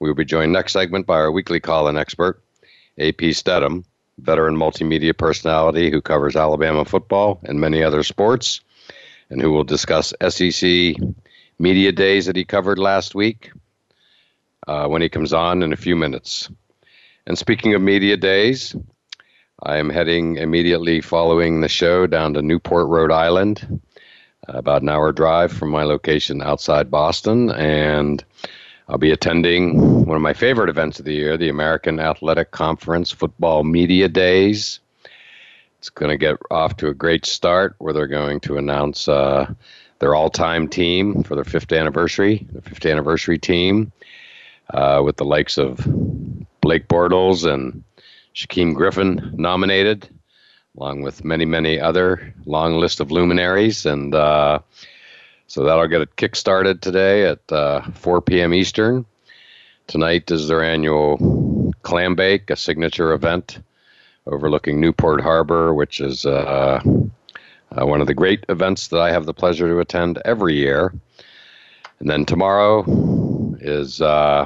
we will be joined next segment by our weekly call in expert, AP Steadham, veteran multimedia personality who covers Alabama football and many other sports, and who will discuss SEC media days that he covered last week uh, when he comes on in a few minutes. And speaking of media days, I am heading immediately following the show down to Newport, Rhode Island about an hour drive from my location outside Boston, and I'll be attending one of my favorite events of the year, the American Athletic Conference Football Media Days. It's going to get off to a great start where they're going to announce uh, their all time team for their fifth anniversary, the fifth anniversary team, uh, with the likes of Blake Bortles and Shaquem Griffin nominated along with many, many other long list of luminaries. And uh, so that'll get it kick-started today at uh, 4 p.m. Eastern. Tonight is their annual clam bake, a signature event overlooking Newport Harbor, which is uh, uh one of the great events that I have the pleasure to attend every year. And then tomorrow is uh,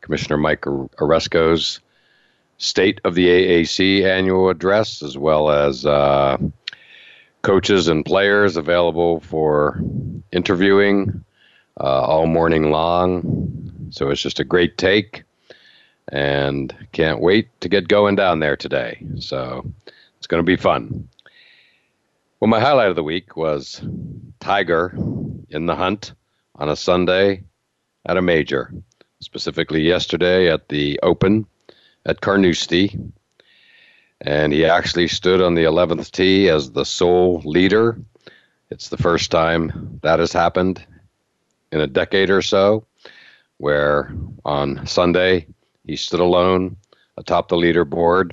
Commissioner Mike Aresco's State of the AAC annual address, as well as uh, coaches and players available for interviewing uh, all morning long. So it's just a great take, and can't wait to get going down there today. So it's going to be fun. Well, my highlight of the week was Tiger in the hunt on a Sunday at a major, specifically yesterday at the Open at Carnoustie. And he actually stood on the 11th tee as the sole leader. It's the first time that has happened in a decade or so, where on Sunday he stood alone atop the leaderboard.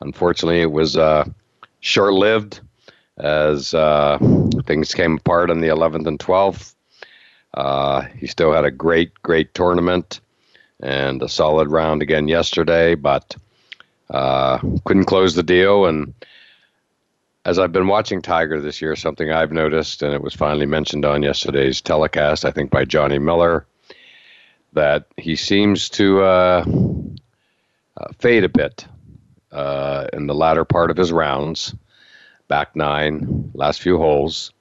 Unfortunately, it was uh, short lived as uh, things came apart on the 11th and 12th. Uh, he still had a great, great tournament and a solid round again yesterday, but uh, couldn't close the deal. And as I've been watching Tiger this year, something I've noticed, and it was finally mentioned on yesterday's telecast, I think by Johnny Miller, that he seems to uh, uh, fade a bit uh, in the latter part of his rounds, back nine, last few holes.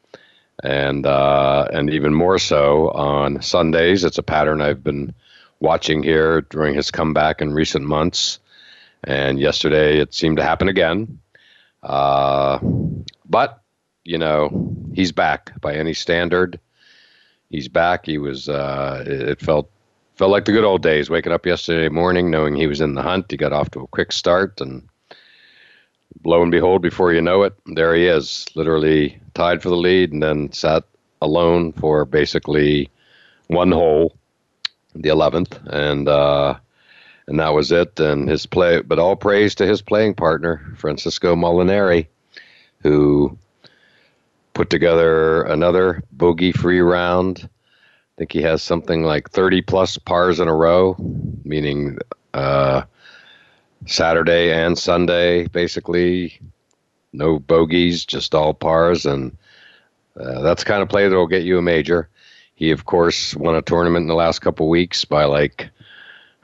And uh, and even more so on Sundays. It's a pattern I've been watching here during his comeback in recent months. And yesterday it seemed to happen again. Uh, but, you know, he's back by any standard. He's back. He was, uh, it felt, felt like the good old days, waking up yesterday morning knowing he was in the hunt. He got off to a quick start and lo and behold, before you know it, there he is, literally tied for the lead and then sat alone for basically one hole the 11th, and uh, and that was it. And his play, but all praise to his playing partner, Francisco Molinari, who put together another bogey-free round. I think he has something like 30 plus pars in a row, meaning uh, Saturday and Sunday, basically. No bogeys, just all pars, and uh, that's kind of play that will get you a major. He, of course, won a tournament in the last couple weeks by like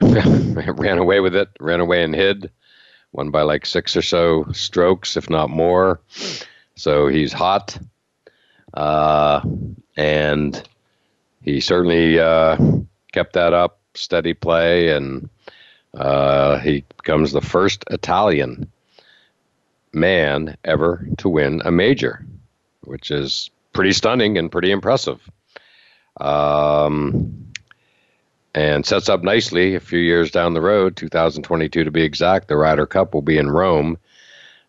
ran away with it, ran away and hid, won by like six or so strokes, if not more. So he's hot, uh, and he certainly uh, kept that up, steady play, and Uh, he becomes the first Italian man ever to win a major, which is pretty stunning and pretty impressive. Um, and sets up nicely a few years down the road, 2022 to be exact. The Ryder Cup will be in Rome.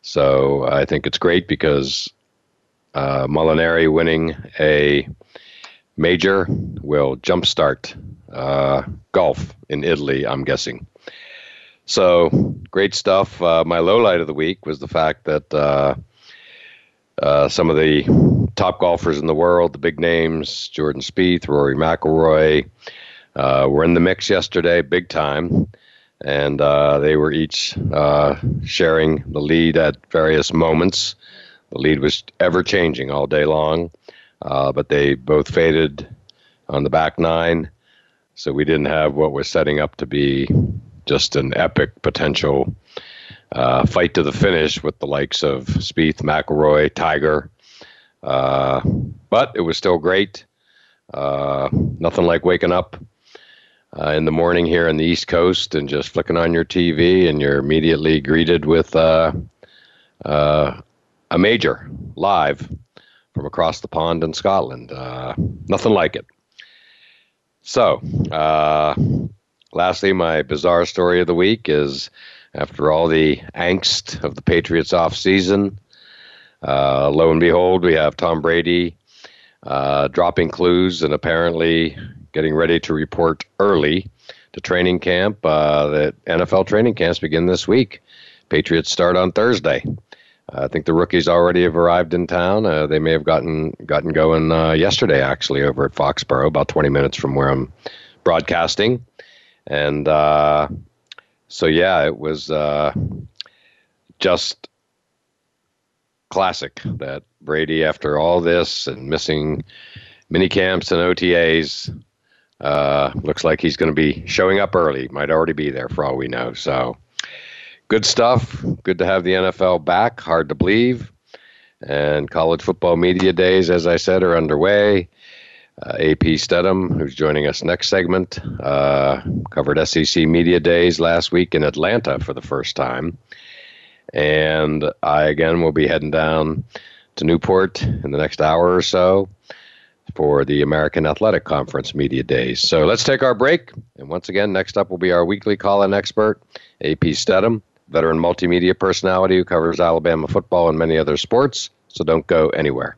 So I think it's great because uh, Molinari winning a major will jumpstart uh, golf in Italy, I'm guessing. So great stuff. Uh, my low light of the week was the fact that uh, uh, some of the top golfers in the world, the big names, Jordan Spieth, Rory McIlroy, uh, were in the mix yesterday, big time, and uh, they were each uh, sharing the lead at various moments. The lead was ever changing all day long, uh, but they both faded on the back nine, so we didn't have what was setting up to be just an epic potential uh, fight to the finish with the likes of Spieth, McIlroy, Tiger. Uh, but it was still great. nothing like waking up uh, in the morning here on the East Coast and just flicking on your TV, and you're immediately greeted with uh, uh, a major live from across the pond in Scotland. Uh, nothing like it. So, uh, lastly, my bizarre story of the week is after all the angst of the Patriots off season, uh, lo and behold, we have Tom Brady dropping clues and apparently getting ready to report early to training camp. Uh, the NFL training camps begin this week. Patriots start on Thursday. Uh, I think the rookies already have arrived in town. Uh, they may have gotten gotten going uh, yesterday, actually, over at Foxborough, about 20 minutes from where I'm broadcasting. And uh, so, yeah, it was uh, just classic that Brady, after all this and missing mini camps and OTAs, uh, looks like he's going to be showing up early. Might already be there for all we know. So good stuff. Good to have the NFL back. Hard to believe. And college football media days, as I said, are underway. Uh, AP Steadham, who's joining us next segment, uh, covered SEC media days last week in Atlanta for the first time. And I again will be heading down to Newport in the next hour or so for the American Athletic Conference Media Days. So let's take our break. And once again, next up will be our weekly call in expert, AP Steadham, veteran multimedia personality who covers Alabama football and many other sports. So don't go anywhere.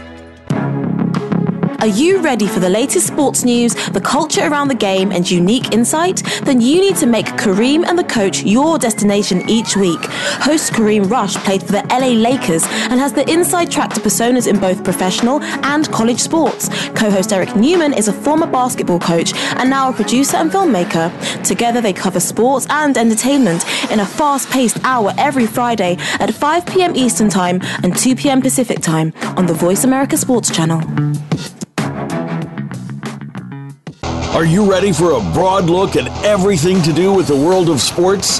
Are you ready for the latest sports news, the culture around the game, and unique insight? Then you need to make Kareem and the coach your destination each week. Host Kareem Rush played for the LA Lakers and has the inside track to personas in both professional and college sports. Co host Eric Newman is a former basketball coach and now a producer and filmmaker. Together, they cover sports and entertainment in a fast paced hour every Friday at 5 p.m. Eastern Time and 2 p.m. Pacific Time on the Voice America Sports Channel. Are you ready for a broad look at everything to do with the world of sports?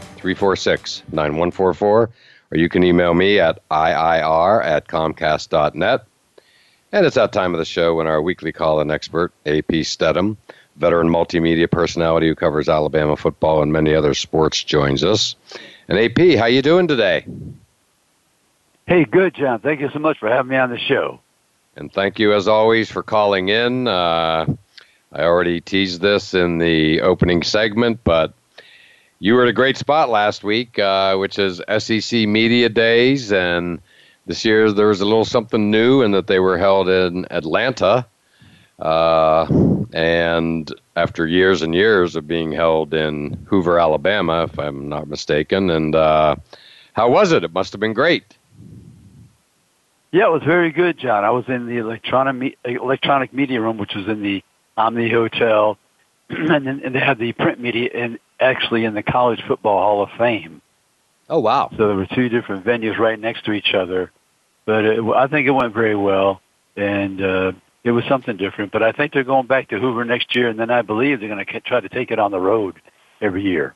346 9144, or you can email me at IIR at Comcast.net. And it's that time of the show when our weekly call in expert, AP Steadham, veteran multimedia personality who covers Alabama football and many other sports, joins us. And AP, how you doing today? Hey, good, John. Thank you so much for having me on the show. And thank you, as always, for calling in. Uh, I already teased this in the opening segment, but you were at a great spot last week, uh, which is SEC Media Days, and this year there was a little something new in that they were held in Atlanta, uh, and after years and years of being held in Hoover, Alabama, if I'm not mistaken. And uh, how was it? It must have been great. Yeah, it was very good, John. I was in the electronic electronic media room, which was in the Omni Hotel, and then and they had the print media in actually in the College Football Hall of Fame. Oh wow! So there were two different venues right next to each other, but it, I think it went very well, and uh, it was something different. But I think they're going back to Hoover next year, and then I believe they're going to try to take it on the road every year.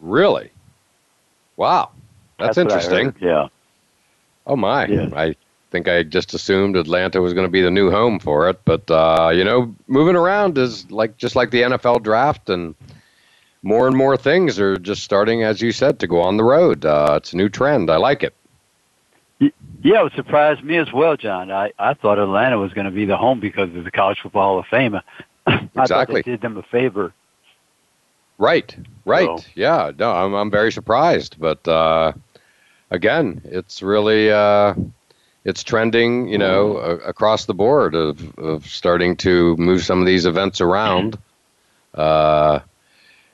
Really? Wow, that's, that's interesting. Yeah. Oh my! Yeah. I think I just assumed Atlanta was going to be the new home for it, but uh, you know, moving around is like just like the NFL draft and more and more things are just starting, as you said, to go on the road. Uh, it's a new trend. I like it. Yeah, it surprised me as well, John. I, I thought Atlanta was going to be the home because of the College Football Hall of Fame. I exactly. did them a favor. Right, right. So. Yeah, no, I'm, I'm very surprised. But uh, again, it's really uh, it's trending, you know, mm-hmm. across the board of, of starting to move some of these events around. Uh,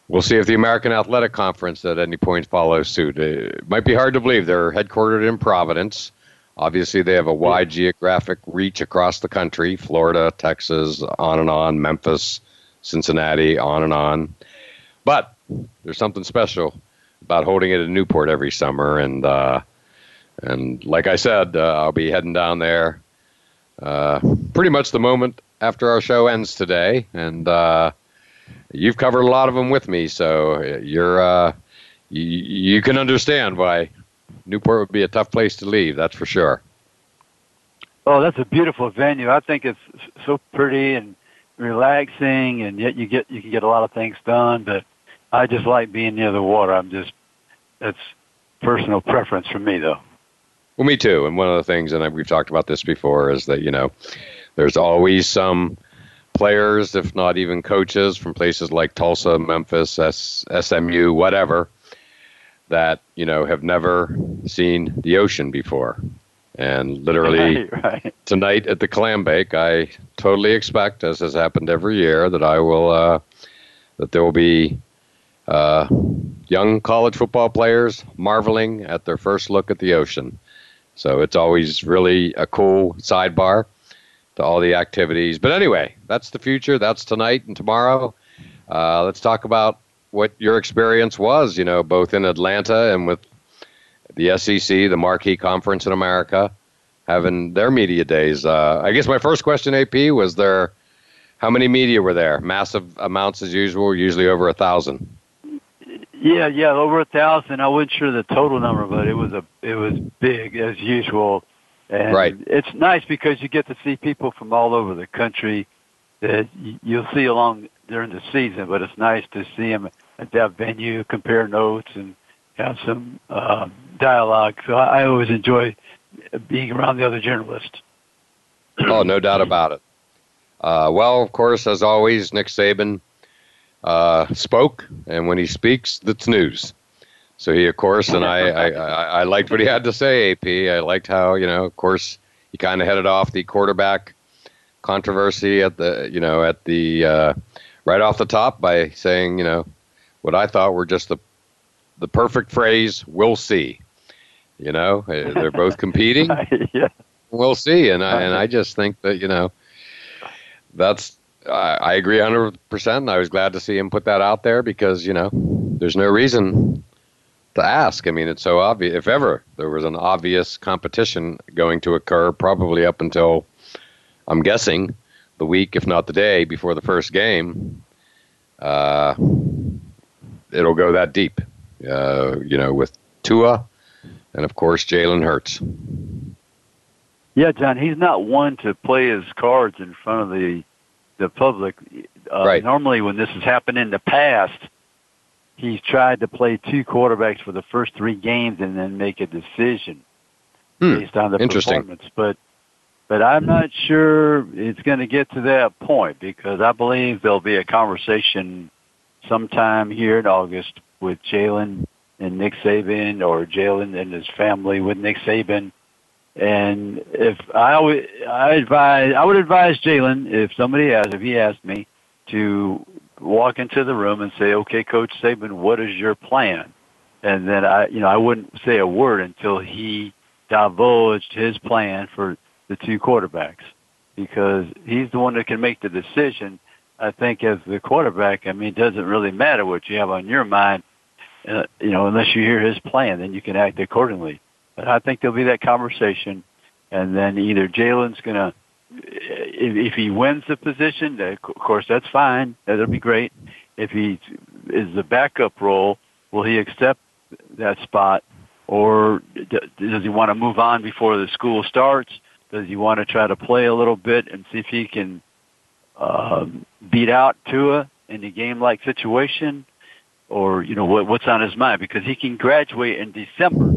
We'll see if the American Athletic Conference at any point follows suit. It might be hard to believe they're headquartered in Providence. Obviously, they have a wide geographic reach across the country Florida, Texas, on and on, Memphis, Cincinnati, on and on. But there's something special about holding it in Newport every summer. And, uh, and like I said, uh, I'll be heading down there uh, pretty much the moment after our show ends today. And, uh, you've covered a lot of them with me, so you're uh, you, you can understand why Newport would be a tough place to leave. That's for sure. Oh, that's a beautiful venue. I think it's so pretty and relaxing, and yet you get you can get a lot of things done. But I just like being near the water. I'm just that's personal preference for me, though. Well, me too. And one of the things, and we've talked about this before, is that you know, there's always some players, if not even coaches, from places like Tulsa, Memphis, S- SMU, whatever, that you know have never seen the ocean before. And literally right, right. tonight at the clam bake, I totally expect, as has happened every year, that I will uh, that there will be uh, young college football players marveling at their first look at the ocean. So it's always really a cool sidebar to all the activities. But anyway, that's the future. That's tonight and tomorrow. Uh, let's talk about what your experience was, you know, both in Atlanta and with the SEC, the marquee conference in America, having their media days. Uh, I guess my first question, AP, was there how many media were there? Massive amounts as usual, usually over a thousand. Yeah, yeah, over a thousand. I wasn't sure the total number, but it was a it was big as usual. And right. it's nice because you get to see people from all over the country that you'll see along during the season, but it's nice to see them at that venue, compare notes, and have some uh, dialogue. So I, I always enjoy being around the other journalists. oh, no doubt about it. Uh, well, of course, as always, Nick Saban uh, spoke, and when he speaks, that's news. So he, of course, and I, I, I, I liked what he had to say. AP, I liked how you know, of course, he kind of headed off the quarterback controversy at the, you know, at the uh, right off the top by saying, you know, what I thought were just the the perfect phrase. We'll see. You know, uh, they're both competing. yeah. We'll see, and I and I just think that you know, that's I, agree hundred percent. I was glad to see him put that out there because you know, there's no reason to ask. I mean, it's so obvious. If ever there was an obvious competition going to occur, probably up until I'm guessing the week, if not the day before the first game, uh, it'll go that deep. Uh, you know, with Tua and of course Jalen Hurts. Yeah, John, he's not one to play his cards in front of the the public. Uh, right. Normally, when this has happened in the past, he's tried to play two quarterbacks for the first three games and then make a decision hmm. based on the performance. But but I'm not sure it's going to get to that point because I believe there'll be a conversation sometime here in August with Jalen and Nick Saban or Jalen and his family with Nick Saban. And if I would, I advise, I would advise Jalen if somebody asked, if he asked me to walk into the room and say, okay, Coach Saban, what is your plan? And then I, you know, I wouldn't say a word until he divulged his plan for the two quarterbacks because he's the one that can make the decision. I think as the quarterback, I mean, it doesn't really matter what you have on your mind uh, you know, unless you hear his plan, then you can act accordingly. But I think there'll be that conversation, and then either Jalen's going to, if, if he wins the position, of course that's fine. That'll be great. If he is the backup role, will he accept that spot, or does he want to move on before the school starts? Does he want to try to play a little bit and see if he can uh, beat out Tua in a game-like situation? or you know what, what's on his mind because he can graduate in December.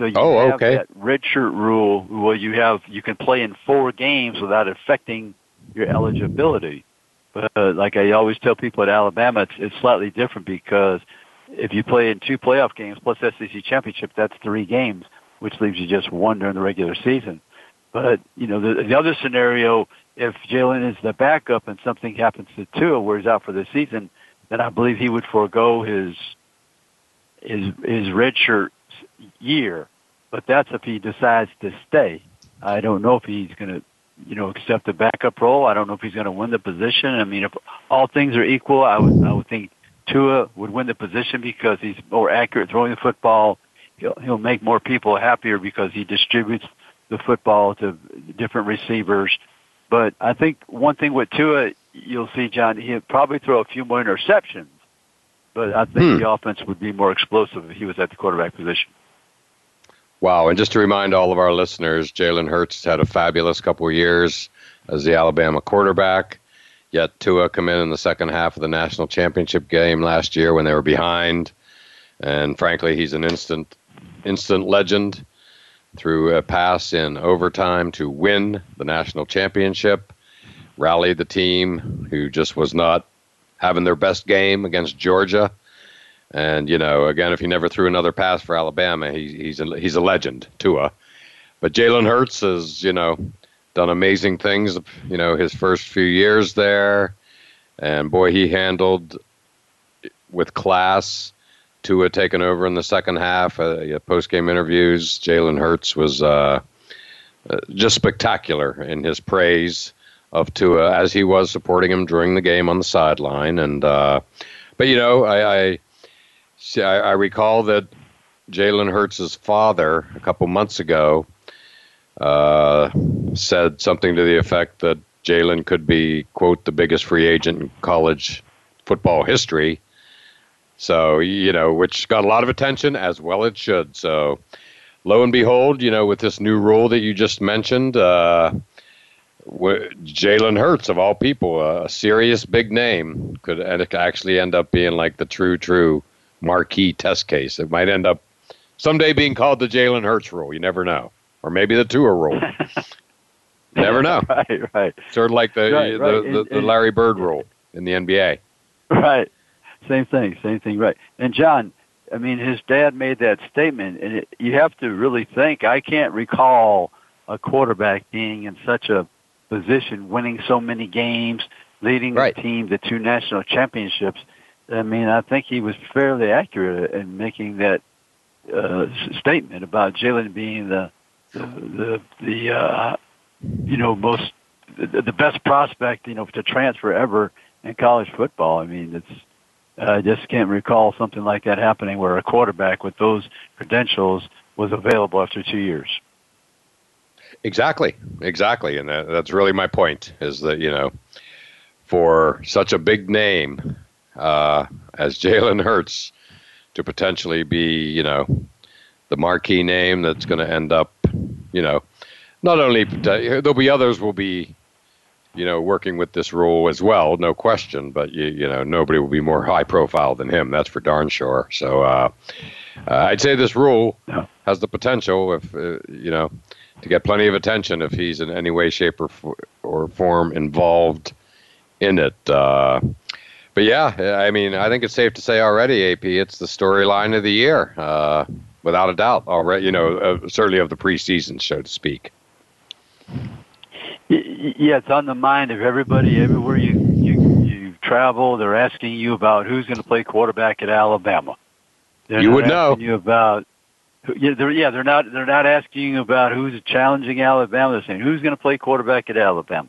So you oh, have okay. that redshirt rule where you have you can play in four games without affecting your eligibility. But uh, like I always tell people at Alabama, it's, it's slightly different because if you play in two playoff games plus SEC championship, that's three games, which leaves you just one during the regular season. But you know the, the other scenario, if Jalen is the backup and something happens to Tua where he's out for the season, then I believe he would forego his his his redshirt year. But that's if he decides to stay. I don't know if he's going to, you know, accept the backup role. I don't know if he's going to win the position. I mean, if all things are equal, I would I would think Tua would win the position because he's more accurate throwing the football. He'll he'll make more people happier because he distributes the football to different receivers. But I think one thing with Tua, you'll see, John, he'll probably throw a few more interceptions, but I think hmm. the offense would be more explosive if he was at the quarterback position. Wow. And just to remind all of our listeners, Jalen Hurts had a fabulous couple of years as the Alabama quarterback. Yet Tua come in in the second half of the national championship game last year when they were behind. And frankly, he's an instant instant legend through a pass in overtime to win the national championship rallied the team who just was not having their best game against Georgia. And you know, again, if he never threw another pass for Alabama, he, he's a, he's a legend, Tua. But Jalen Hurts has you know done amazing things. You know, his first few years there, and boy, he handled with class. Tua taking over in the second half. Uh, Post game interviews, Jalen Hurts was uh, uh, just spectacular in his praise of Tua as he was supporting him during the game on the sideline. And uh, but you know, I I, see, I, I recall that Jalen Hurts' father a couple months ago uh, said something to the effect that Jalen could be quote the biggest free agent in college football history. So you know, which got a lot of attention as well it should. So lo and behold, you know, with this new rule that you just mentioned. Uh, Jalen Hurts of all people, a serious big name, could actually end up being like the true, true marquee test case. It might end up someday being called the Jalen Hurts rule. You never know, or maybe the Tua rule. never know. right, right. Sort of like the right, the, the, And, the Larry Bird rule in the NBA. Right. Same thing. Same thing. Right. And John, I mean, his dad made that statement, and it, you have to really think. I can't recall a quarterback being in such a position, winning so many games, leading right. the team to two national championships. I mean, I think he was fairly accurate in making that uh, statement about Jalen being the the the, the uh, you know most the, the best prospect you know to transfer ever in college football. I mean, it's I just can't recall something like that happening where a quarterback with those credentials was available after two years. Exactly, exactly, and that, that's really my point. Is that you know, for such a big name uh, as Jalen Hurts to potentially be, you know, the marquee name that's going to end up, you know, not only there'll be others will be, you know, working with this rule as well, no question. But you, you know, nobody will be more high profile than him. That's for darn sure. So uh, uh, I'd say this rule has the potential, if uh, you know, to get plenty of attention if he's in any way, shape, or or form involved in it. Uh, but yeah, I mean, I think it's safe to say already, AP, it's the storyline of the year, uh, without a doubt. Already, you know, uh, certainly of the preseason, so to speak. Yeah, it's on the mind of everybody everywhere you you you travel. They're asking you about who's going to play quarterback at Alabama. They're you would know. You about yeah, they're yeah, they're not they're not asking you about who's challenging Alabama. They're saying who's going to play quarterback at Alabama.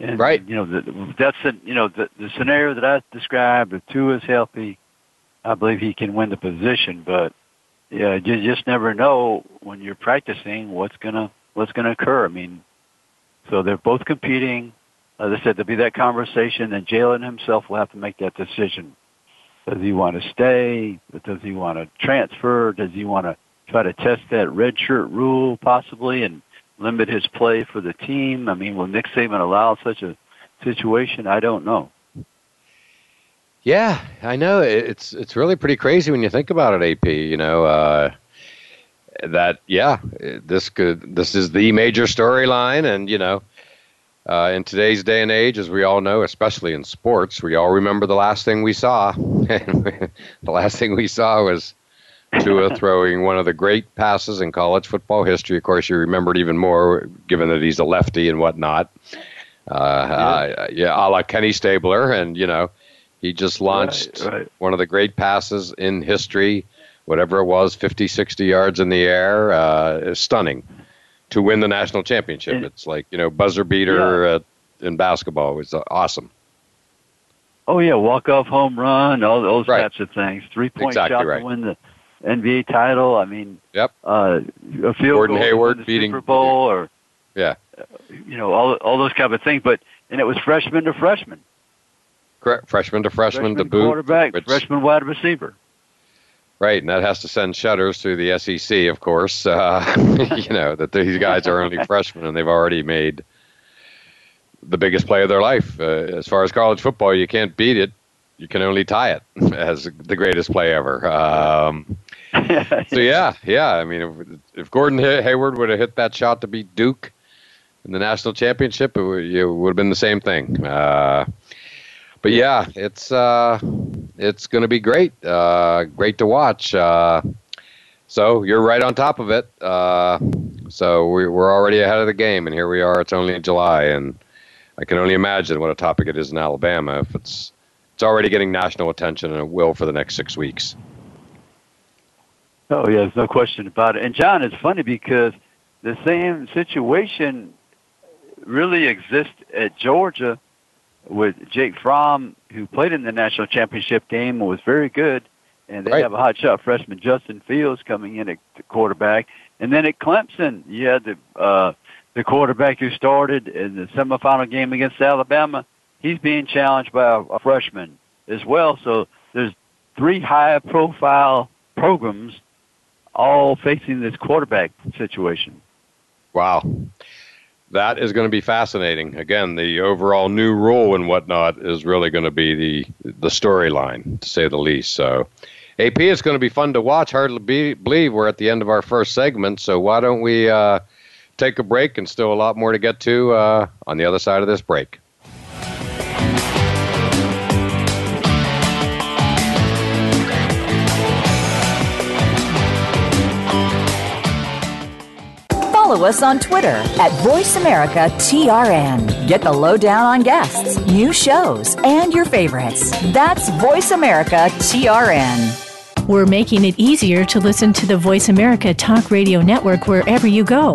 And, right. You know, the, that's the you know the, the scenario that I described. If Tua is healthy, I believe he can win the position. But yeah, you just never know when you're practicing what's gonna what's gonna occur. I mean, so they're both competing. As I said, there'll be that conversation, and Jalen himself will have to make that decision. Does he want to stay? Does he want to transfer? Does he want to try to test that red shirt rule possibly and limit his play for the team? I mean, will Nick Saban allow such a situation? I don't know. Yeah, I know it's it's really pretty crazy when you think about it. AP, you know uh, that yeah, this could this is the major storyline, and you know. Uh, in today's day and age, as we all know, especially in sports, we all remember the last thing we saw. the last thing we saw was Tua throwing one of the great passes in college football history. Of course, you remember it even more, given that he's a lefty and whatnot. Uh, uh, yeah, a la Kenny Stabler, and you know, he just launched right, right. one of the great passes in history. Whatever it was, 50, 60 yards in the air, uh, stunning to win the national championship. And, it's like you know, buzzer beater yeah. uh, in basketball. It was awesome. Oh yeah, walk off home run, all those right. types of things. Three point exactly shot to win the NBA title. I mean, yep. Uh, a field Gordon goal Hayward the beating Super Bowl, or yeah, uh, you know, all all those kind of things. But and it was freshman to freshman. Correct, freshman to freshman, freshman to boot, quarterback, which, freshman wide receiver. Right, and that has to send shudders through the SEC, of course. Uh, you know that these guys are only freshmen and they've already made the biggest play of their life. Uh, as far as college football, you can't beat it; you can only tie it as the greatest play ever. Um, so yeah, yeah. I mean, if, if Gordon Hayward would have hit that shot to beat Duke in the national championship, it would, it would have been the same thing. Uh, but yeah, it's uh, it's going to be great. Uh, great to watch. Uh, so you're right on top of it. Uh, so we, we're already ahead of the game, and here we are. It's only July, and I can only imagine what a topic it is in Alabama. If it's it's already getting national attention, and it will for the next six weeks. Oh yeah, there's no question about it. And John, it's funny because the same situation really exists at Georgia with Jake Fromm, who played in the national championship game and was very good. And they Right. have a hot shot freshman Justin Fields coming in at the quarterback. And then at Clemson, you had the uh, the quarterback who started in the semifinal game against Alabama. He's being challenged by a, a freshman as well. So there's three high profile programs all facing this quarterback situation. Wow. That is going to be fascinating. Again, the overall new rule and whatnot is really going to be the the storyline, to say the least. So, AP, it's going to be fun to watch. Hard to be, believe we're at the end of our first segment. So, why don't we uh, take a break and still a lot more to get to uh, on the other side of this break? Follow us on Twitter at VoiceAmericaTRN. Get the lowdown on guests, new shows, and your favorites. That's VoiceAmericaTRN. We're making it easier to listen to the Voice America Talk Radio Network wherever you go.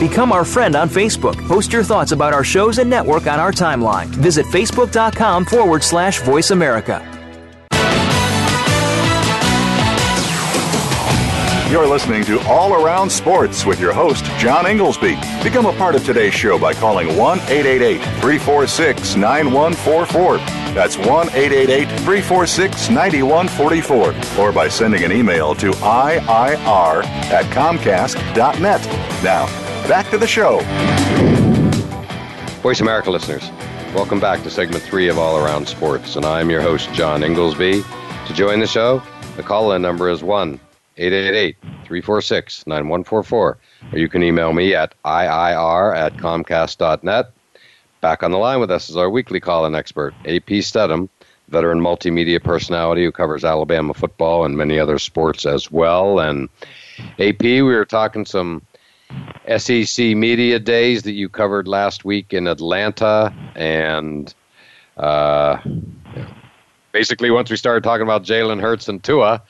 Become our friend on Facebook. Post your thoughts about our shows and network on our timeline. Visit facebook.com forward slash voice America. You're listening to All Around Sports with your host, John Inglesby. Become a part of today's show by calling 1 888 346 9144. That's 1 888 346 9144. Or by sending an email to IIR at Comcast.net. Now, back to the show. Voice America listeners, welcome back to segment three of All Around Sports, and I'm your host, John Inglesby. To join the show, the call in number is 1 888 346 9144, or you can email me at IIR at Comcast.net. Back on the line with us is our weekly call in expert, AP Steadham, veteran multimedia personality who covers Alabama football and many other sports as well. And AP, we were talking some SEC Media Days that you covered last week in Atlanta. And uh, basically, once we started talking about Jalen Hurts and Tua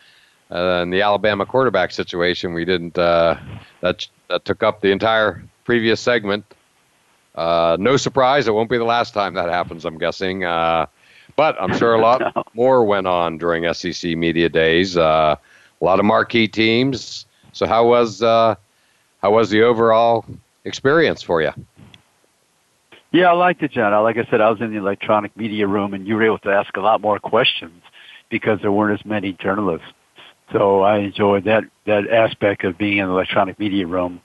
uh, and the Alabama quarterback situation, we didn't, uh, that, that took up the entire previous segment. Uh, no surprise, it won't be the last time that happens, I'm guessing. Uh, but I'm sure a lot no. more went on during SEC Media Days. Uh, a lot of marquee teams. So, how was how was the overall experience for you? Yeah, I liked it, John. Like I said, I was in the electronic media room, and you were able to ask a lot more questions because there weren't as many journalists. So I enjoyed that that aspect of being in the electronic media room.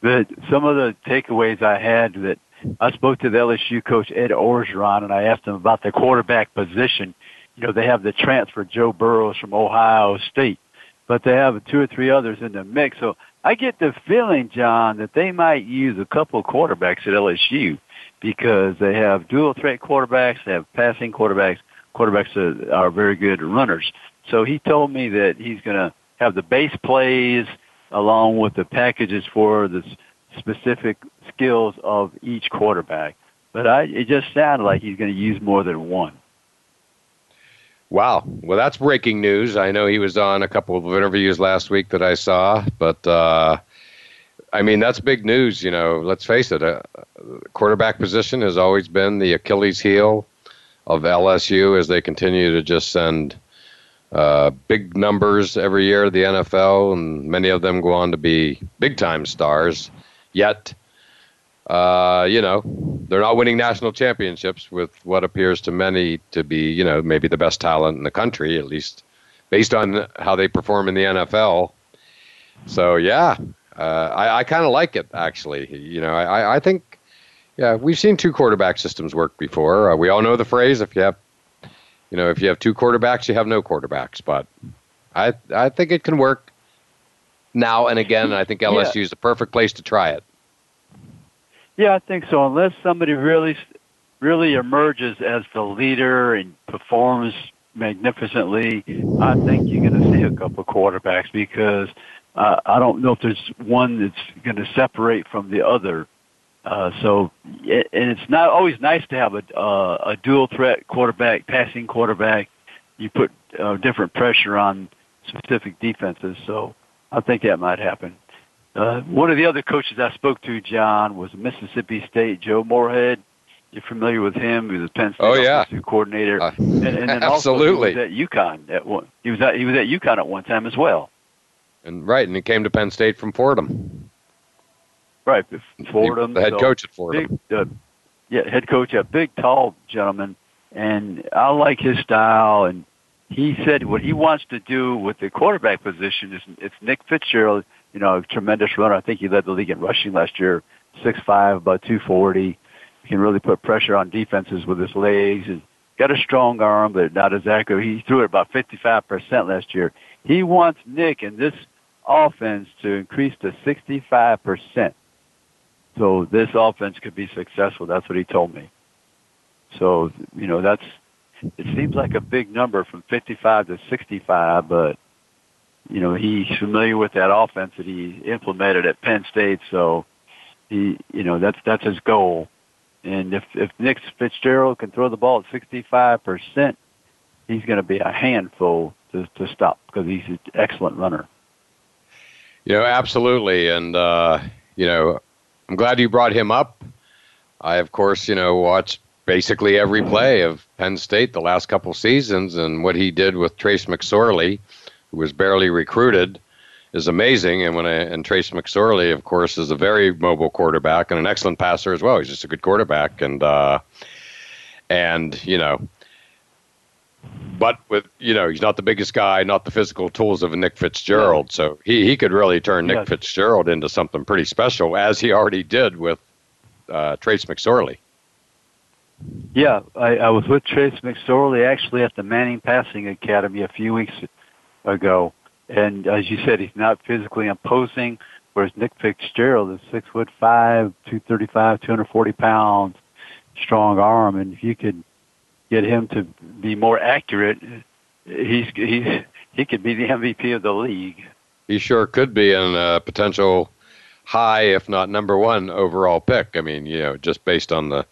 But some of the takeaways I had that I spoke to the LSU coach Ed Orgeron, and I asked him about the quarterback position. You know, they have the transfer Joe Burrows from Ohio State, but they have two or three others in the mix. So I get the feeling, John, that they might use a couple of quarterbacks at LSU because they have dual threat quarterbacks, they have passing quarterbacks, quarterbacks that are very good runners. So he told me that he's going to have the base plays along with the packages for the specific skills of each quarterback. But I, it just sounded like he's going to use more than one. Wow. Well, that's breaking news. I know he was on a couple of interviews last week that I saw, but uh, I mean, that's big news. You know, let's face it, a quarterback position has always been the Achilles heel of LSU as they continue to just send uh, big numbers every year to the NFL, and many of them go on to be big time stars. Yet, uh, you know, they're not winning national championships with what appears to many to be, you know, maybe the best talent in the country, at least based on how they perform in the NFL. So yeah, uh, I, I kind of like it actually. You know, I, I think, yeah, we've seen two quarterback systems work before. Uh, we all know the phrase: if you have, you know, if you have two quarterbacks, you have no quarterbacks. But I I think it can work now and again. And I think LSU yeah. is the perfect place to try it. Yeah, I think so. Unless somebody really really emerges as the leader and performs magnificently, I think you're going to see a couple quarterbacks because uh, I don't know if there's one that's going to separate from the other. Uh, so, and it's not always nice to have a, uh, a dual threat quarterback, passing quarterback. You put uh, different pressure on specific defenses. So I think that might happen. Uh, one of the other coaches I spoke to, John, was Mississippi State, Joe Moorhead. You're familiar with him? He was a Penn State oh, yeah. offensive coordinator, uh, and, and then absolutely. also he was at UConn at one. He was at he was at UConn at one time as well. And right, and he came to Penn State from Fordham. Right, Fordham. The head so coach at Fordham. Big, uh, yeah, head coach, a big, tall gentleman, and I like his style. And he said what he wants to do with the quarterback position is it's Nick Fitzgerald. You know, a tremendous runner. I think he led the league in rushing last year, six five, about two forty. He can really put pressure on defenses with his legs. He's got a strong arm, but not as accurate. He threw it about fifty five percent last year. He wants Nick in this offense to increase to sixty five percent. So this offense could be successful. That's what he told me. So, you know, that's, it seems like a big number from 55 to 65, but, you know, he's familiar with that offense that he implemented at Penn State. So he, you know, that's, that's his goal. And if, if Nick Fitzgerald can throw the ball at 65%, he's going to be a handful to, to stop because he's an excellent runner. You know, absolutely. And, uh, you know, I'm glad you brought him up. I, of course, you know, watched basically every play of Penn State the last couple seasons, and what he did with Trace McSorley, who was barely recruited, is amazing. And when I, and Trace McSorley, of course, is a very mobile quarterback and an excellent passer as well. He's just a good quarterback, and uh, and you know, but with you know he's not the biggest guy, not the physical tools of a Nick Fitzgerald. So he he could really turn Nick yes. Fitzgerald into something pretty special, as he already did with uh, Trace McSorley. Yeah, I, I was with Trace McSorley actually at the Manning Passing Academy a few weeks ago, and as you said, he's not physically imposing, whereas Nick Fitzgerald is six foot five, two thirty five, two hundred forty pounds, strong arm, and if you could get him to be more accurate, he's he's he could be the MVP of the league. He sure could be, and a potential high, if not number one overall pick. I mean, you know, just based on the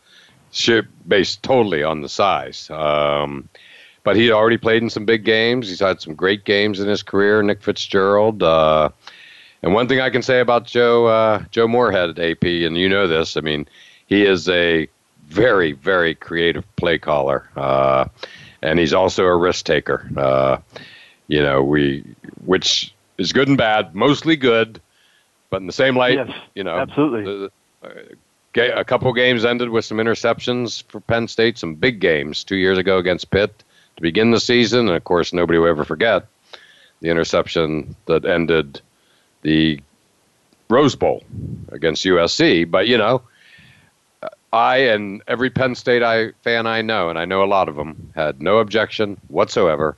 ship based totally on the size. Um, but he already played in some big games. He's had some great games in his career. Nick Fitzgerald. Uh, and one thing I can say about Joe uh, Joe Moorhead, at AP, and you know this. I mean, he is a very, very creative play caller, uh, and he's also a risk taker. Uh, you know, we which is good and bad, mostly good, but in the same light, yes, you know, absolutely. Uh, a couple games ended with some interceptions for Penn State, some big games two years ago against Pitt to begin the season, and of course, nobody will ever forget the interception that ended the Rose Bowl against USC. But you know, I and every Penn State I, fan I know, and I know a lot of them, had no objection whatsoever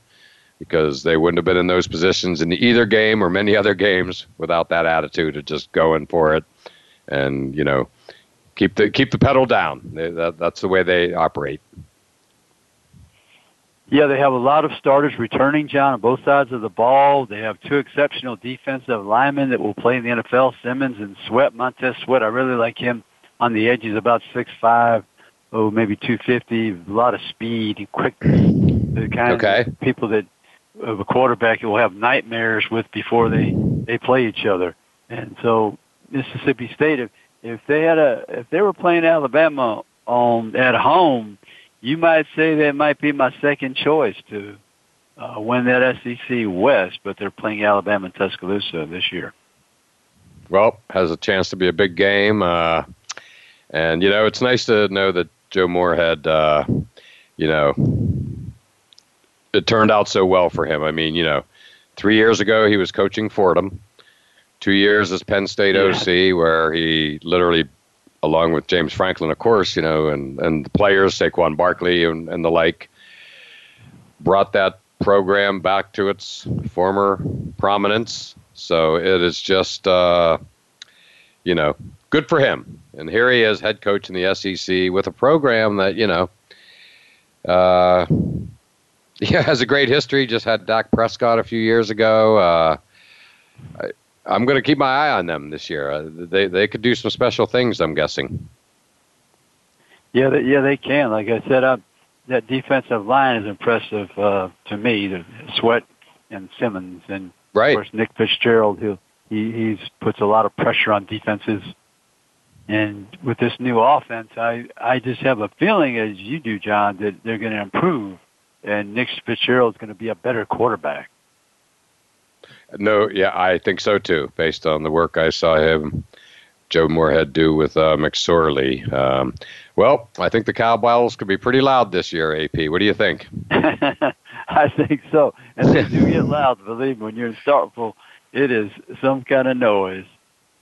because they wouldn't have been in those positions in either game or many other games without that attitude of just going for it and you know keep the keep the pedal down. They, that, that's the way they operate. Yeah, they have a lot of starters returning, John, on both sides of the ball. They have two exceptional defensive linemen that will play in the NFL, Simmons and Sweat, Montez Sweat. I really like him on the edges, about six five, oh maybe two fifty. A lot of speed and quickness. The kind okay. of people that of a quarterback will have nightmares with before they they play each other. And so Mississippi State, if if they had a if they were playing Alabama on at home, you might say that might be my second choice to uh, win that SEC West. But they're playing Alabama and Tuscaloosa this year. Well, has a chance to be a big game. Uh, and you know, it's nice to know that Joe Moorhead, uh, you know, it turned out so well for him. I mean, you know, three years ago he was coaching Fordham, two years as Penn State yeah. OC, where he literally, along with James Franklin, of course, you know, and and the players, Saquon Barkley and, and the like, brought that program back to its former prominence. So it is just, uh, you know, good for him. And here he is, head coach in the SEC, with a program that you know, uh, yeah, has a great history. Just had Dak Prescott a few years ago. Uh, I, am going to keep my eye on them this year. Uh, they they could do some special things. I'm guessing. Yeah, they, yeah, they can. Like I said, uh, that defensive line is impressive uh, to me. The Sweat and Simmons, and right. of course Nick Fitzgerald, who he he's puts a lot of pressure on defenses. And with this new offense, I I just have a feeling, as you do, John, that they're going to improve, and Nick Fitzgerald is going to be a better quarterback. No, yeah, I think so too, based on the work I saw him, Joe Moorhead, do with uh, McSorley. Um, well, I think the Cowbells could be pretty loud this year, AP. What do you think? I think so. And they do get loud, believe me. When you're in Starkville, it is some kind of noise.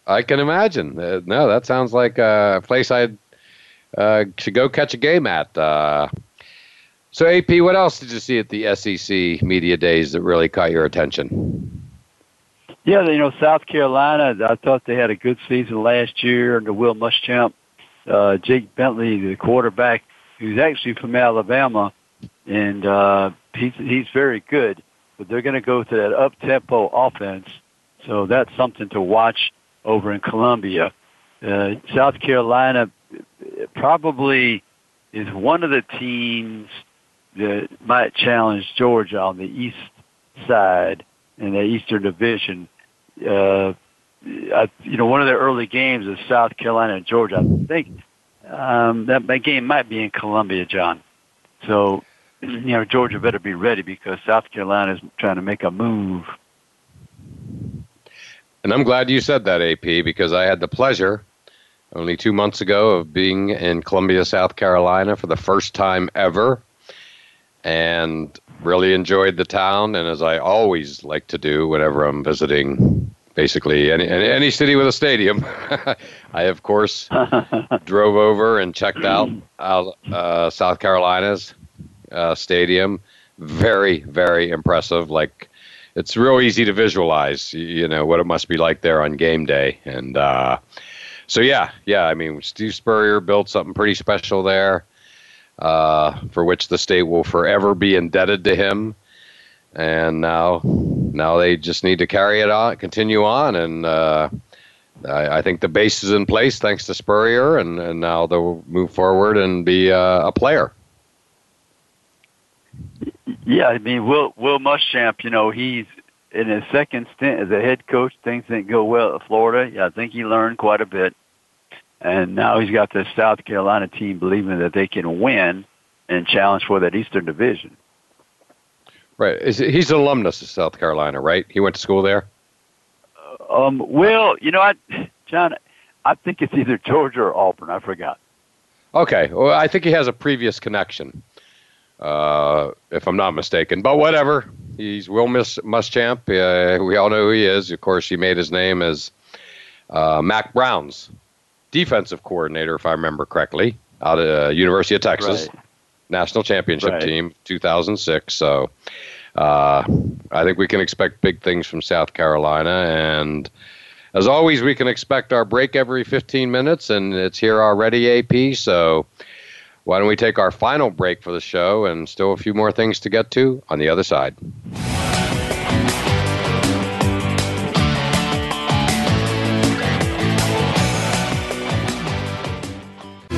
I can imagine. Uh, no, that sounds like a place I'd uh, should go catch a game at. Uh, so, AP, what else did you see at the SEC media days that really caught your attention? Yeah, you know, South Carolina, I thought they had a good season last year under Will Muschamp. Uh, Jake Bentley, the quarterback, who's actually from Alabama, and uh, he's he's very good. But they're going to go to that up tempo offense, so that's something to watch over in Columbia. Uh, South Carolina probably is one of the teams that might challenge Georgia on the east side in the Eastern Division. Uh, I, you know, one of their early games is South Carolina and Georgia. I think um, that, that game might be in Columbia, John. So, you know, Georgia better be ready because South Carolina is trying to make a move. And I'm glad you said that, AP, because I had the pleasure only two months ago of being in Columbia, South Carolina for the first time ever and really enjoyed the town. And as I always like to do whenever I'm visiting basically any, any city with a stadium, I, of course, drove over and checked out uh, South Carolina's uh, stadium. Very, very impressive. Like, it's real easy to visualize, you know, what it must be like there on game day. And uh, so, yeah, yeah, I mean, Steve Spurrier built something pretty special there, uh, for which the state will forever be indebted to him. And now, now they just need to carry it on, continue on, and uh, I, I, think the base is in place thanks to Spurrier, and, and now they'll move forward and be uh, a player. Yeah, I mean, Will Will Muschamp, you know, he's in his second stint as a head coach. Things didn't go well at Florida. Yeah, I think he learned quite a bit, and now he's got the South Carolina team believing that they can win and challenge for that Eastern Division. Right. Is, he's an alumnus of South Carolina, right? He went to school there. Um. Well, you know, I, John, I think it's either Georgia or Auburn. I forgot. Okay. Well, I think he has a previous connection uh, if I'm not mistaken. But whatever. He's Will Mus- Muschamp. Uh, we all know who he is. Of course, he made his name as uh, Mack Brown's defensive coordinator, if I remember correctly, out of uh, University of Texas, right. national championship right. team, 2006. So uh, I think we can expect big things from South Carolina. And as always, we can expect our break every 15 minutes, and it's here already, AP. So why don't we take our final break for the show and still a few more things to get to on the other side?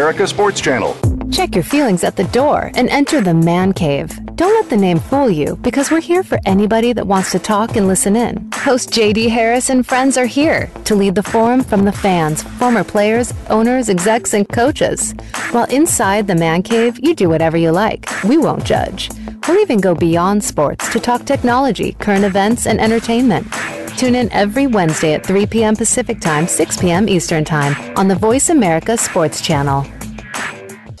Sports Channel. Check your feelings at the door and enter the man cave. Don't let the name fool you because we're here for anybody that wants to talk and listen in. Host JD Harris and friends are here to lead the forum from the fans, former players, owners, execs, and coaches. While inside the man cave, you do whatever you like. We won't judge. Or even go beyond sports to talk technology, current events, and entertainment. Tune in every Wednesday at 3 p.m. Pacific Time, 6 p.m. Eastern Time on the Voice America Sports Channel.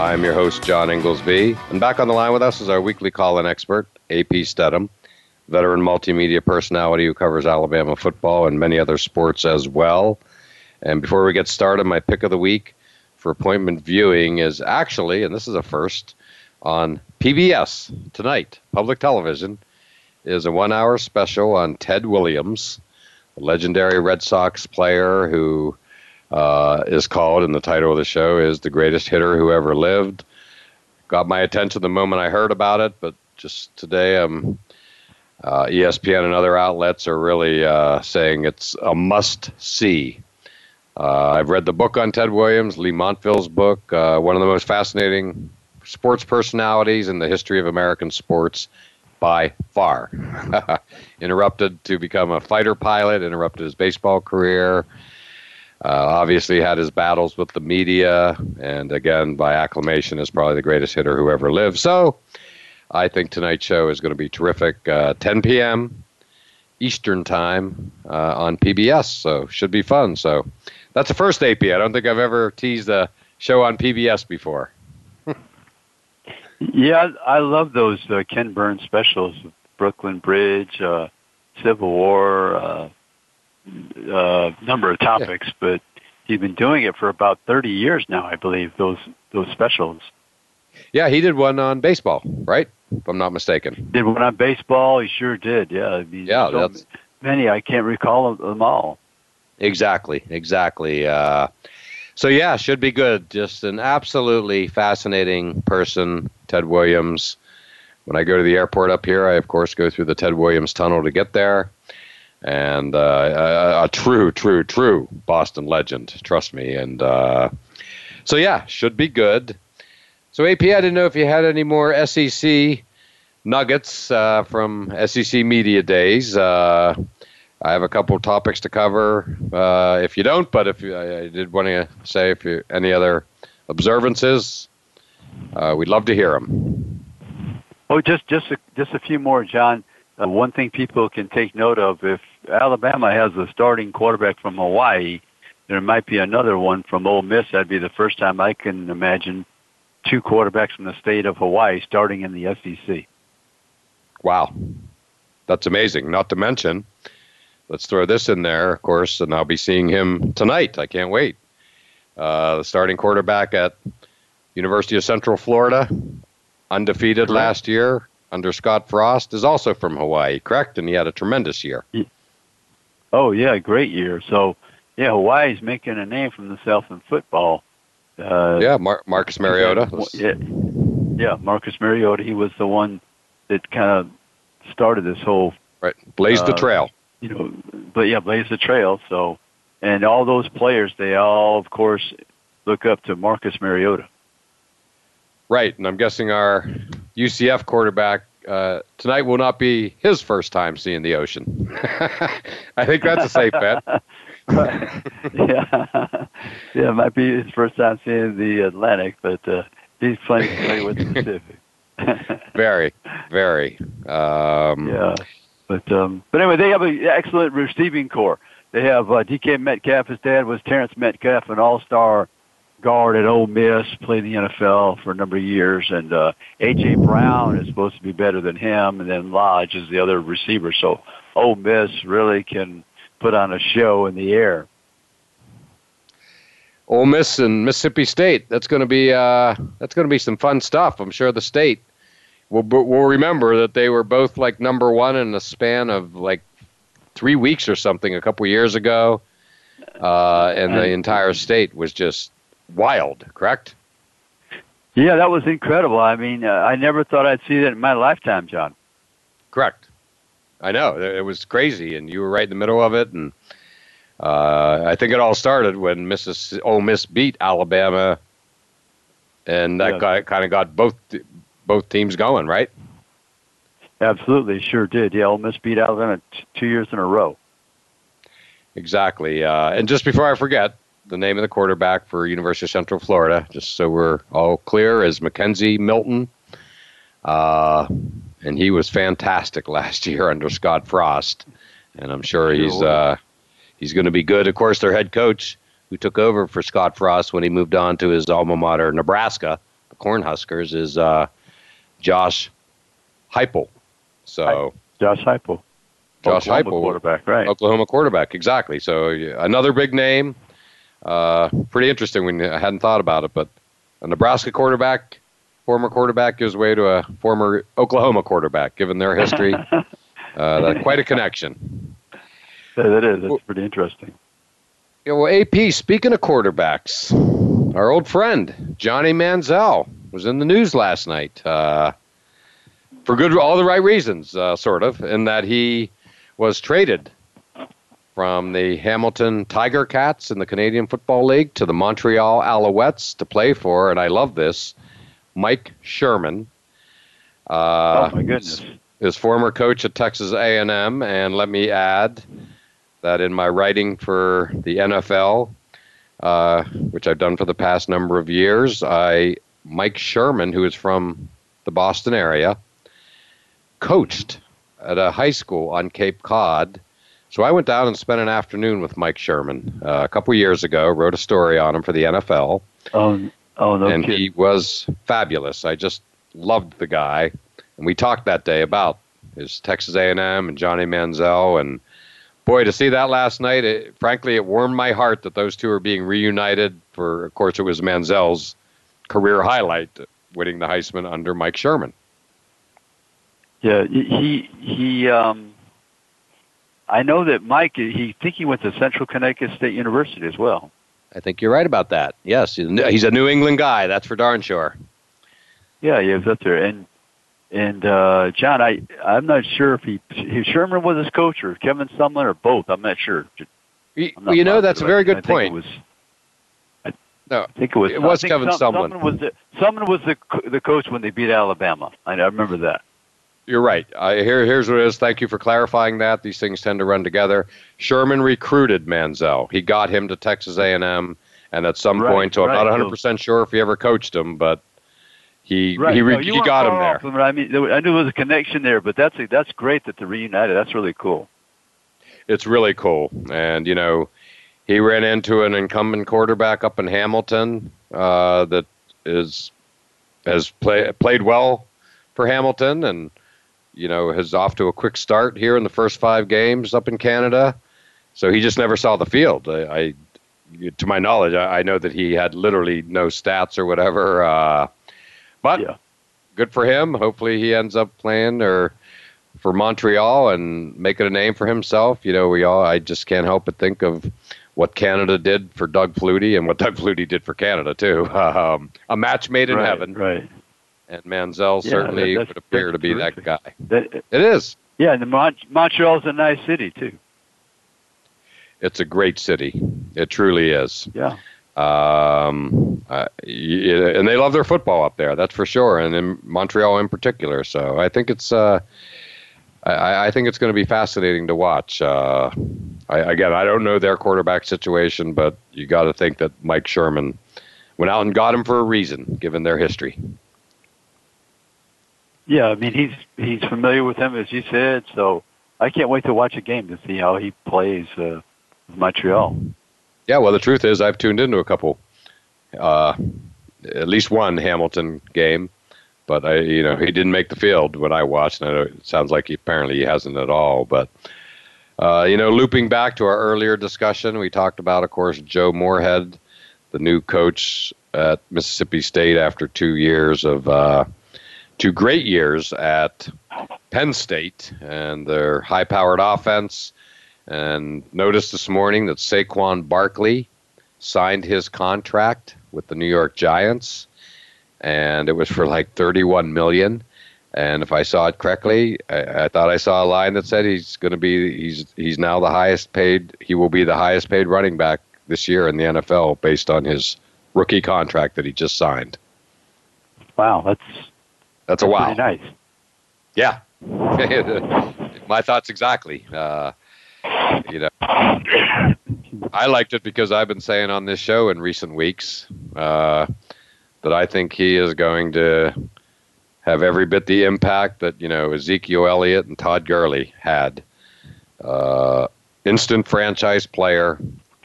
I'm your host, John Inglesby, and back on the line with us is our weekly call in expert, AP Steadham, veteran multimedia personality who covers Alabama football and many other sports as well. And before we get started, my pick of the week for appointment viewing is actually, and this is a first, on PBS tonight, public television, is a one hour special on Ted Williams, a legendary Red Sox player who uh, is called, and the title of the show is The Greatest Hitter Who Ever Lived. Got my attention the moment I heard about it, but just today, um, uh, ESPN and other outlets are really uh, saying it's a must see. Uh, I've read the book on Ted Williams, Leigh Montville's book, uh, one of the most fascinating sports personalities in the history of American sports by far. interrupted to become a fighter pilot, interrupted his baseball career, obviously, had his battles with the media, and again, by acclamation, is probably the greatest hitter who ever lived. So, I think tonight's show is going to be terrific. Uh, 10 p.m. Eastern Time uh, on PBS, so should be fun. So, that's the first AP. I don't think I've ever teased a show on PBS before. yeah, I love those uh, Ken Burns specials, Brooklyn Bridge, uh, Civil War uh, uh, number of topics, yeah. but he's been doing it for about 30 years now, I believe, those those specials. Yeah, he did one on baseball, right? If I'm not mistaken. Did one on baseball? He sure did. Yeah. Yeah, so many. I can't recall them all. Exactly. Exactly. Uh, so yeah, should be good. Just an absolutely fascinating person, Ted Williams. When I go to the airport up here, I of course go through the Ted Williams tunnel to get there and uh, a, a, true, true, true Boston legend. Trust me. And uh, so, yeah, should be good. So, AP, I didn't know if you had any more SEC nuggets uh, from SEC media days. Uh, I have a couple topics to cover. Uh, if you don't, but if you, I did want to say if you any other observances, uh, we'd love to hear them. Oh, just just a, just a few more, John. Uh, one thing people can take note of if Alabama has a starting quarterback from Hawaii, there might be another one from Ole Miss. That'd be the first time I can imagine two quarterbacks from the state of Hawaii starting in the SEC. Wow. That's amazing. Not to mention, let's throw this in there, of course, and I'll be seeing him tonight. I can't wait. Uh, the starting quarterback at University of Central Florida, undefeated last year, under Scott Frost is also from Hawaii, correct? And he had a tremendous year. Oh yeah, great year. So yeah, Hawaii's making a name for themselves in football. Uh, yeah, Mar- Marcus Mariota. Yeah, yeah, Marcus Mariota. He was the one that kind of started this whole right, blazed uh, the trail. You know, but yeah, blazed the trail. So, and all those players, they all, of course, look up to Marcus Mariota. Right, and I'm guessing our UCF quarterback uh, tonight will not be his first time seeing the ocean. I think that's a safe bet. yeah, yeah, it might be his first time seeing the Atlantic, but uh, he's plenty familiar with the Pacific. very, very. Um, yeah, but um, but anyway, they have an excellent receiving corps. They have uh, DK Metcalf. His dad was Terrence Metcalf, an All-Star guard at Ole Miss, played in the NFL for a number of years, and uh, AJ Brown is supposed to be better than him, and then Lodge is the other receiver. So Ole Miss really can put on a show in the air. Ole Miss and Mississippi State. That's going to be uh, that's going to be some fun stuff. I'm sure the state will will remember that they were both like number one in a span of like three weeks or something a couple years ago, uh, and the entire state was just wild. Correct? Yeah, that was incredible. I mean, uh, I never thought I'd see that in my lifetime, John. Correct. I know it was crazy, and you were right in the middle of it, and uh, I think it all started when Mrs. Ole Miss beat Alabama, and that yeah. kind of got both both teams going, right? Absolutely, sure did. Yeah, Ole Miss beat Alabama t- two years in a row. Exactly. Uh, and just before I forget, the name of the quarterback for University of Central Florida, just so we're all clear, is McKenzie Milton. Uh, and he was fantastic last year under Scott Frost, and I'm sure he's uh, he's going to be good. Of course, their head coach, who took over for Scott Frost when he moved on to his alma mater, Nebraska, the Cornhuskers, is uh, Josh Heupel. So Josh Heupel. Josh Oklahoma Heupel, quarterback, right? Oklahoma quarterback, exactly. So another big name. Uh, pretty interesting. When I hadn't thought about it, but a Nebraska quarterback, former quarterback, gives way to a former Oklahoma quarterback. Given their history, uh, quite a connection. Yeah, that is. That's pretty interesting. Yeah, well, AP. Speaking of quarterbacks, our old friend Johnny Manziel was in the news last night uh, for good, all the right reasons, uh, sort of, in that he was traded from the Hamilton Tiger Cats in the Canadian Football League to the Montreal Alouettes to play for, and I love this, Mike Sherman. Uh, oh my goodness! His former coach at Texas A&M, and let me add that in my writing for the NFL, uh, which I've done for the past number of years, I Mike Sherman, who is from the Boston area, coached at a high school on Cape Cod so I went down and spent an afternoon with Mike Sherman uh, a couple years ago. Wrote a story on him for the NFL. Oh, oh no! And kid. he was fabulous. I just loved the guy, and we talked that day about his Texas A&M and Johnny Manziel, and boy, to see that last night, it, frankly, it warmed my heart that those two are being reunited. For of course, it was Manziel's career highlight, winning the Heisman under Mike Sherman. Yeah, he he um I know that Mike, he think he went to Central Connecticut State University as well. I think you're right about that. Yes, he's a New England guy. That's for darn sure. Yeah, he was up there, and and uh, John, I I'm not sure if he if Sherman was his coach or Kevin Sumlin or both. I'm not sure. I'm not you know, that's a very good I point. Was, I no, think it was. It was Kevin Sumlin. Sumlin was the Sumlin was the the coach when they beat Alabama. I, I remember that. You're right. Uh, here, here's what it is. Thank you for clarifying that. These things tend to run together. Sherman recruited Manziel. He got him to Texas A&M, and at some right, point, so right. I'm not 100 percent sure if he ever coached him, but he right. he, re- no, he got him there. Him, I mean, I knew there was a connection there, but that's that's great that they're reunited. That's really cool. It's really cool, and you know, he ran into an incumbent quarterback up in Hamilton uh, that is has play, played well for Hamilton and you know, has off to a quick start here in the first five games up in Canada. So he just never saw the field. I, I to my knowledge, I, I, know that he had literally no stats or whatever. Uh, but yeah. good for him. Hopefully, he ends up playing or for Montreal and making a name for himself. You know, we all I just can't help but think of what Canada did for Doug Flutie and what Doug Flutie did for Canada too. Um, a match made in right, heaven. Right and Manziel yeah, certainly would appear to be terrific. that guy. That, it is. Yeah, and the Mon- Montreal's a nice city too. It's a great city. It truly is. Yeah. Um, uh, and they love their football up there. That's for sure, and in Montreal in particular. So I think it's. Uh, I, I think it's going to be fascinating to watch. Uh, I, again, I don't know their quarterback situation, but you got to think that Mike Sherman went out and got him for a reason, given their history. Yeah, I mean he's he's familiar with him as you said, so I can't wait to watch a game to see how he plays uh, Montreal. Yeah, well, the truth is I've tuned into a couple uh, at least one Hamilton game, but I, you know, he didn't make the field when I watched. And it sounds like he apparently he hasn't at all. But uh, you know, looping back to our earlier discussion, we talked about, of course, Joe Moorhead, the new coach at Mississippi State after two years of uh, two great years at Penn State and their high-powered offense. And noticed this morning that Saquon Barkley signed his contract with the New York Giants, and it was for like 31 million. And if I saw it correctly, I, I thought I saw a line that said he's going to be he's he's now the highest paid. He will be the highest paid running back this year in the NFL based on his rookie contract that he just signed. Wow, that's that's, a wow. nice. Yeah, my thoughts exactly. Uh, you know, I liked it because I've been saying on this show in recent weeks uh, that I think he is going to have every bit the impact that you know Ezekiel Elliott and Todd Gurley had. Uh, instant franchise player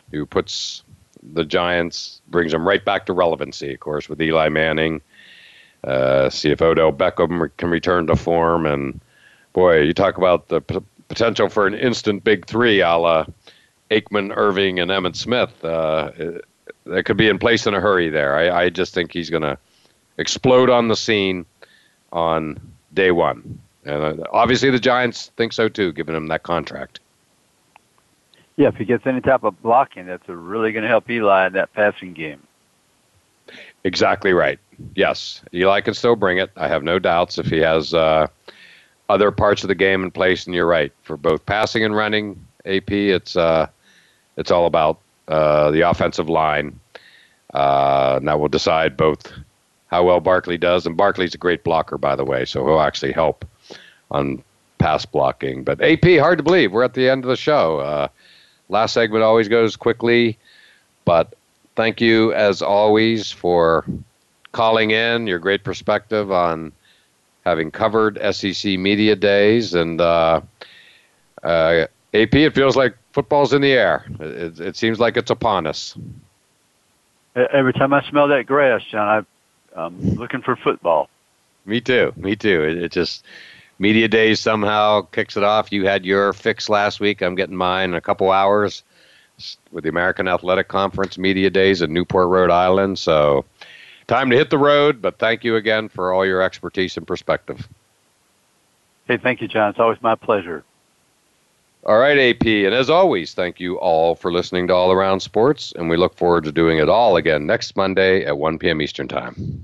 who puts the Giants brings them right back to relevancy. Of course, with Eli Manning, uh, see if Odell Beckham can return to form, and boy, you talk about the p- potential for an instant big three, a la Aikman, Irvin, and Emmitt Smith. Uh, that could be in place in a hurry. There, I, I just think he's going to explode on the scene on day one. And uh, obviously, the Giants think so too, giving him that contract. Yeah, if he gets any type of blocking, that's really going to help Eli in that passing game. Exactly right. Yes, Eli can still bring it. I have no doubts if he has uh, other parts of the game in place. And you're right for both passing and running. AP, it's uh, it's all about uh, the offensive line. Uh, and that will decide both how well Barkley does. And Barkley's a great blocker, by the way, so he'll actually help on pass blocking. But AP, hard to believe. We're at the end of the show. Uh, last segment always goes quickly, but thank you as always for calling in, your great perspective on having covered SEC Media Days. And uh, uh, AP, it feels like football's in the air. It, it, seems like it's upon us. Every time I smell that grass, John, I I'm looking for football. Me too. Me too. It, it, just media days somehow kicks it off. You had your fix last week. I'm getting mine in a couple hours with the American Athletic Conference media days in Newport, Rhode Island. So time to hit the road. But thank you again for all your expertise and perspective. Hey, thank you, John. It's always my pleasure. All right, AP. And as always, thank you all for listening to All Around Sports, and we look forward to doing it all again next Monday at 1 p.m. Eastern Time.